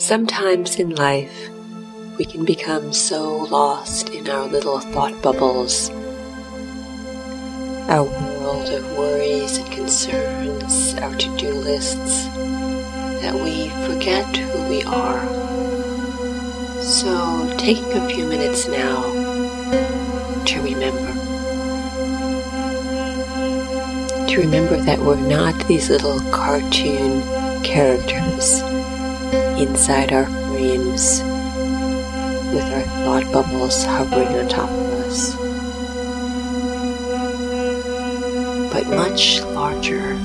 Sometimes in life, we can become so lost in our little thought bubbles, our world of worries and concerns, our to do lists, that we forget who we are. So, taking a few minutes now to remember. To remember that we're not these little cartoon characters inside our frames with our thought bubbles hovering on top of us. But much larger,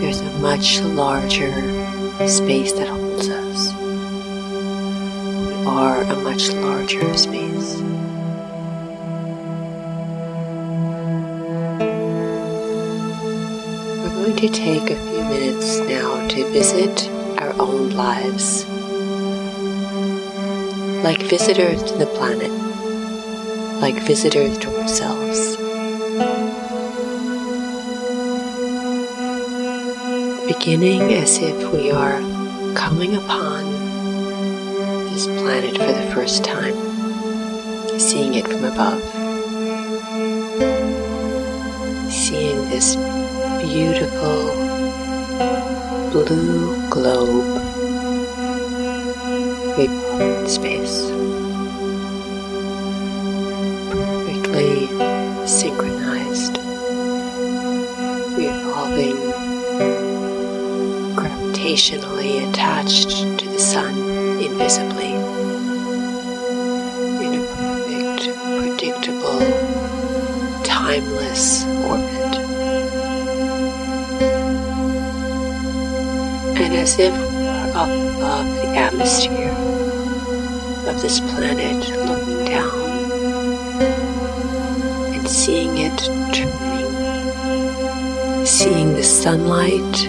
there's a much larger space that holds us. We are a much larger space. We're going to take a few minutes now to visit own lives. Like visitors to the planet, like visitors to ourselves. Beginning as if we are coming upon this planet for the first time, seeing it from above, seeing this beautiful blue globe. In space. Perfectly synchronized, revolving, gravitationally attached as if we up above the atmosphere of this planet, looking down and seeing it turning, seeing the sunlight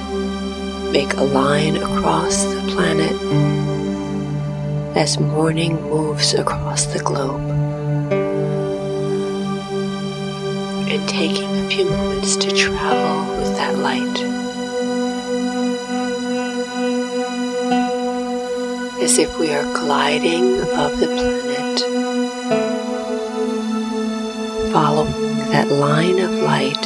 make a line across the planet as morning moves across the globe. And taking a few moments to travel with that light. As if we are gliding above the planet, following that line of light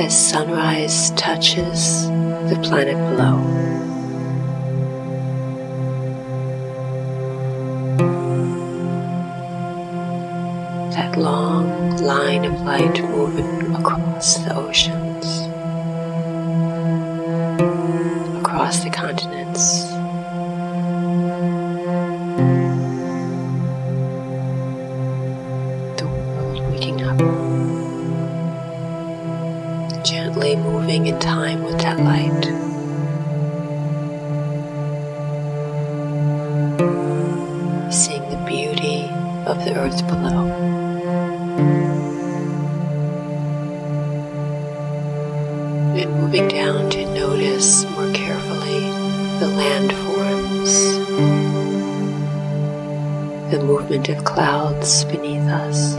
as sunrise touches the planet below. That long line of light moving across the oceans, And moving down to notice more carefully the landforms, the movement of clouds beneath us,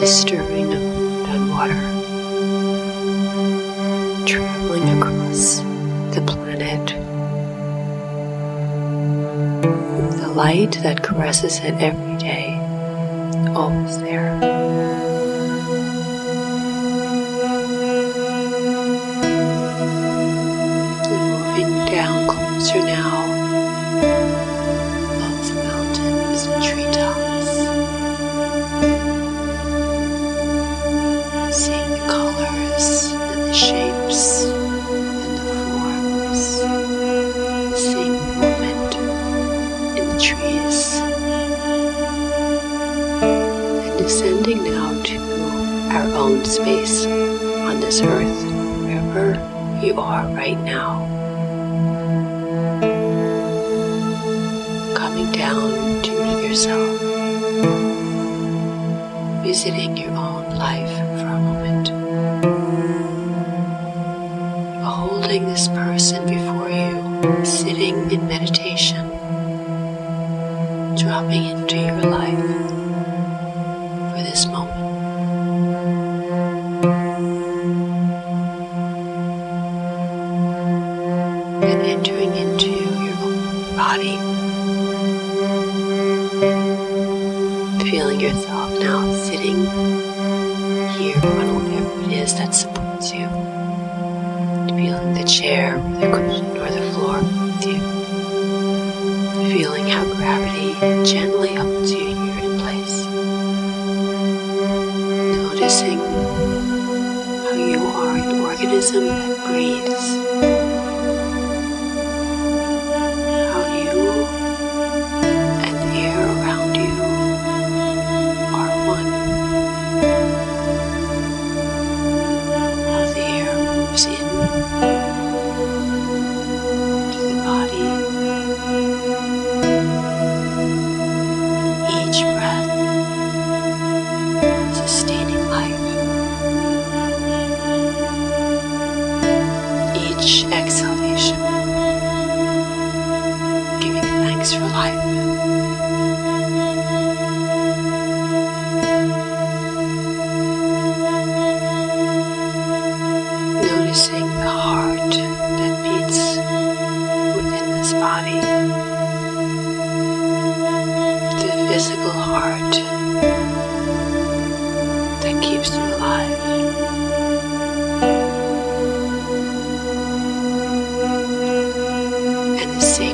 the stirring of wind on water, traveling across the planet, the light that caresses it every day, always there. Descending now to our own space on this earth, wherever you are right now. Coming down to meet yourself, visiting your own life for a moment, beholding this person before you, sitting in meditation, some breathes.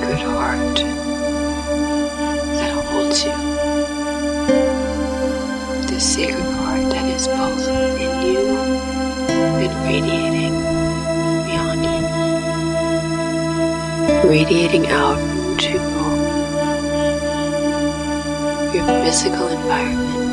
An heart that holds you, the sacred heart that is both within you and radiating beyond you. Radiating out to your physical environment,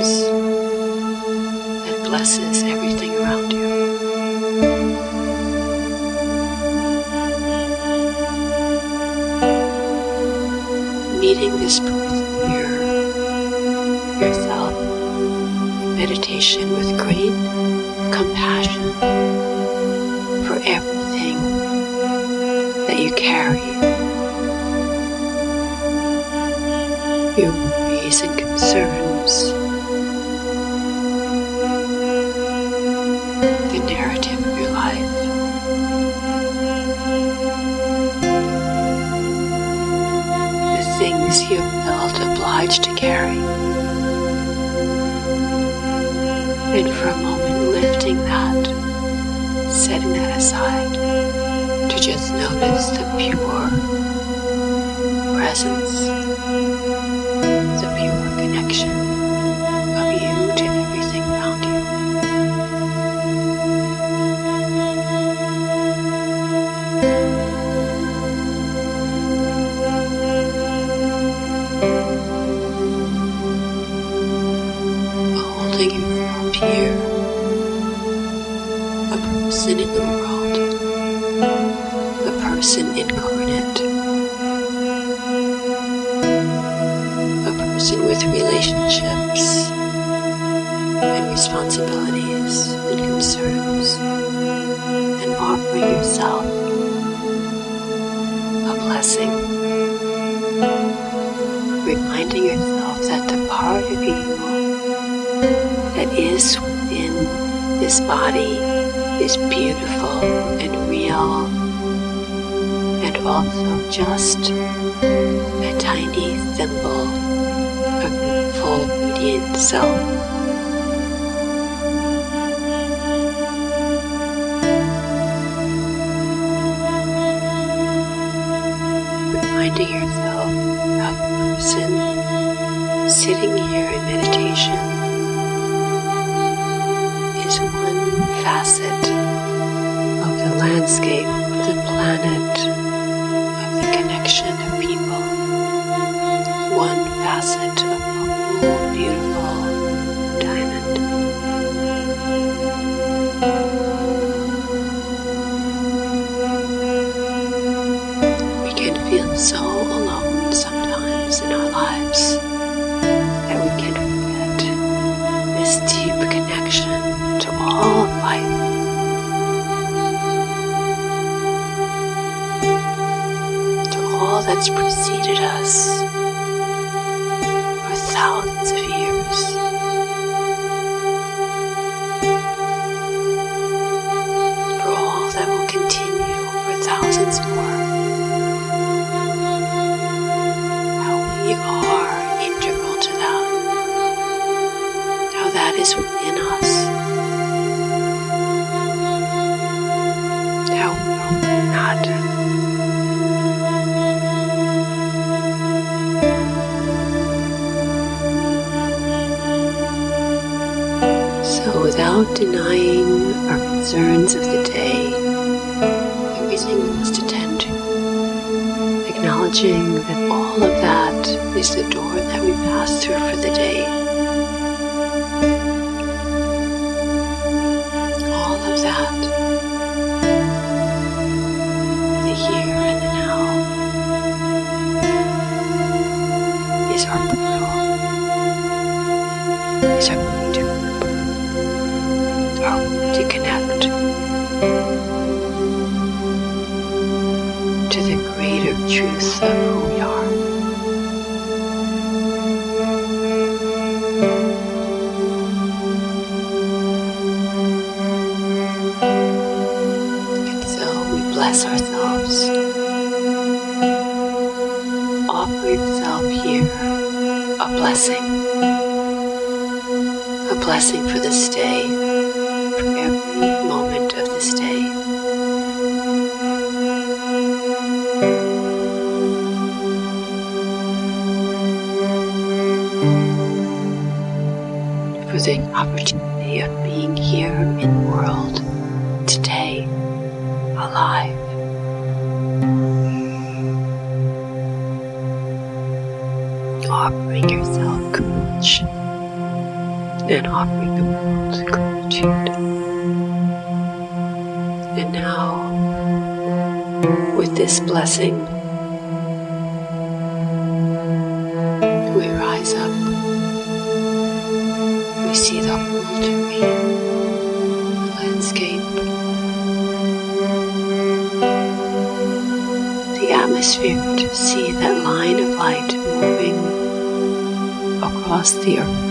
that blesses everything around you. Meeting this person your yourself meditation with great compassion for everything that you carry. Your worries and concerns. You felt obliged to carry. And for a moment, lifting that, setting that aside to just notice the pure presence reminding yourself that the part of you that is within this body is beautiful and real and also just a tiny symbol of full radiant self. Reminding yourself of person sitting here in meditation is one facet of the landscape of the planet, So, without denying our concerns of the day, everything we must attend to, acknowledging that all of that is the door that we pass through for the day. All of that, the here and the now, is our portal, is our way to connect to the greater truth of who we are. And so we bless ourselves. Offer yourself here a blessing. A blessing for this day, every moment of this day. For the opportunity of being here in the world today, alive. Offering yourself and offering the world gratitude. And now, with this blessing, we rise up. We see the whole terrain, landscape, the atmosphere to see that line of light moving across the earth.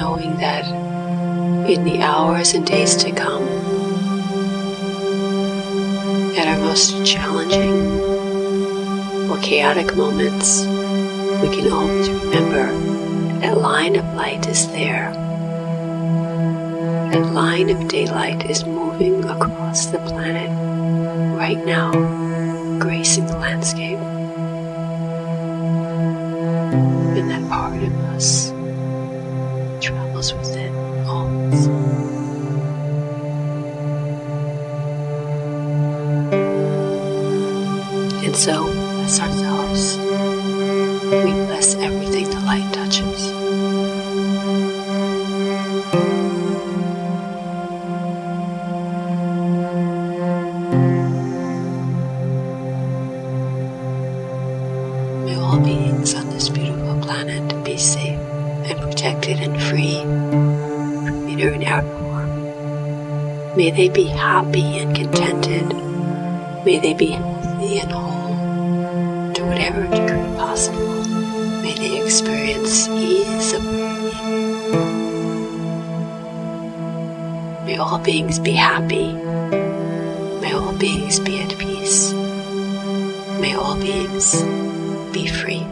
Knowing that in the hours and days to come, at our most challenging or chaotic moments, we can always remember that line of light is there. That line of daylight is moving across the planet right now, gracing the landscape. Light touches. May all beings on this beautiful planet be safe and protected and free from inner and outer harm. May they be happy and contented. May they be healthy and whole to whatever degree possible. May they experience of breathing. May all beings be happy. May all beings be at peace. May all beings be free.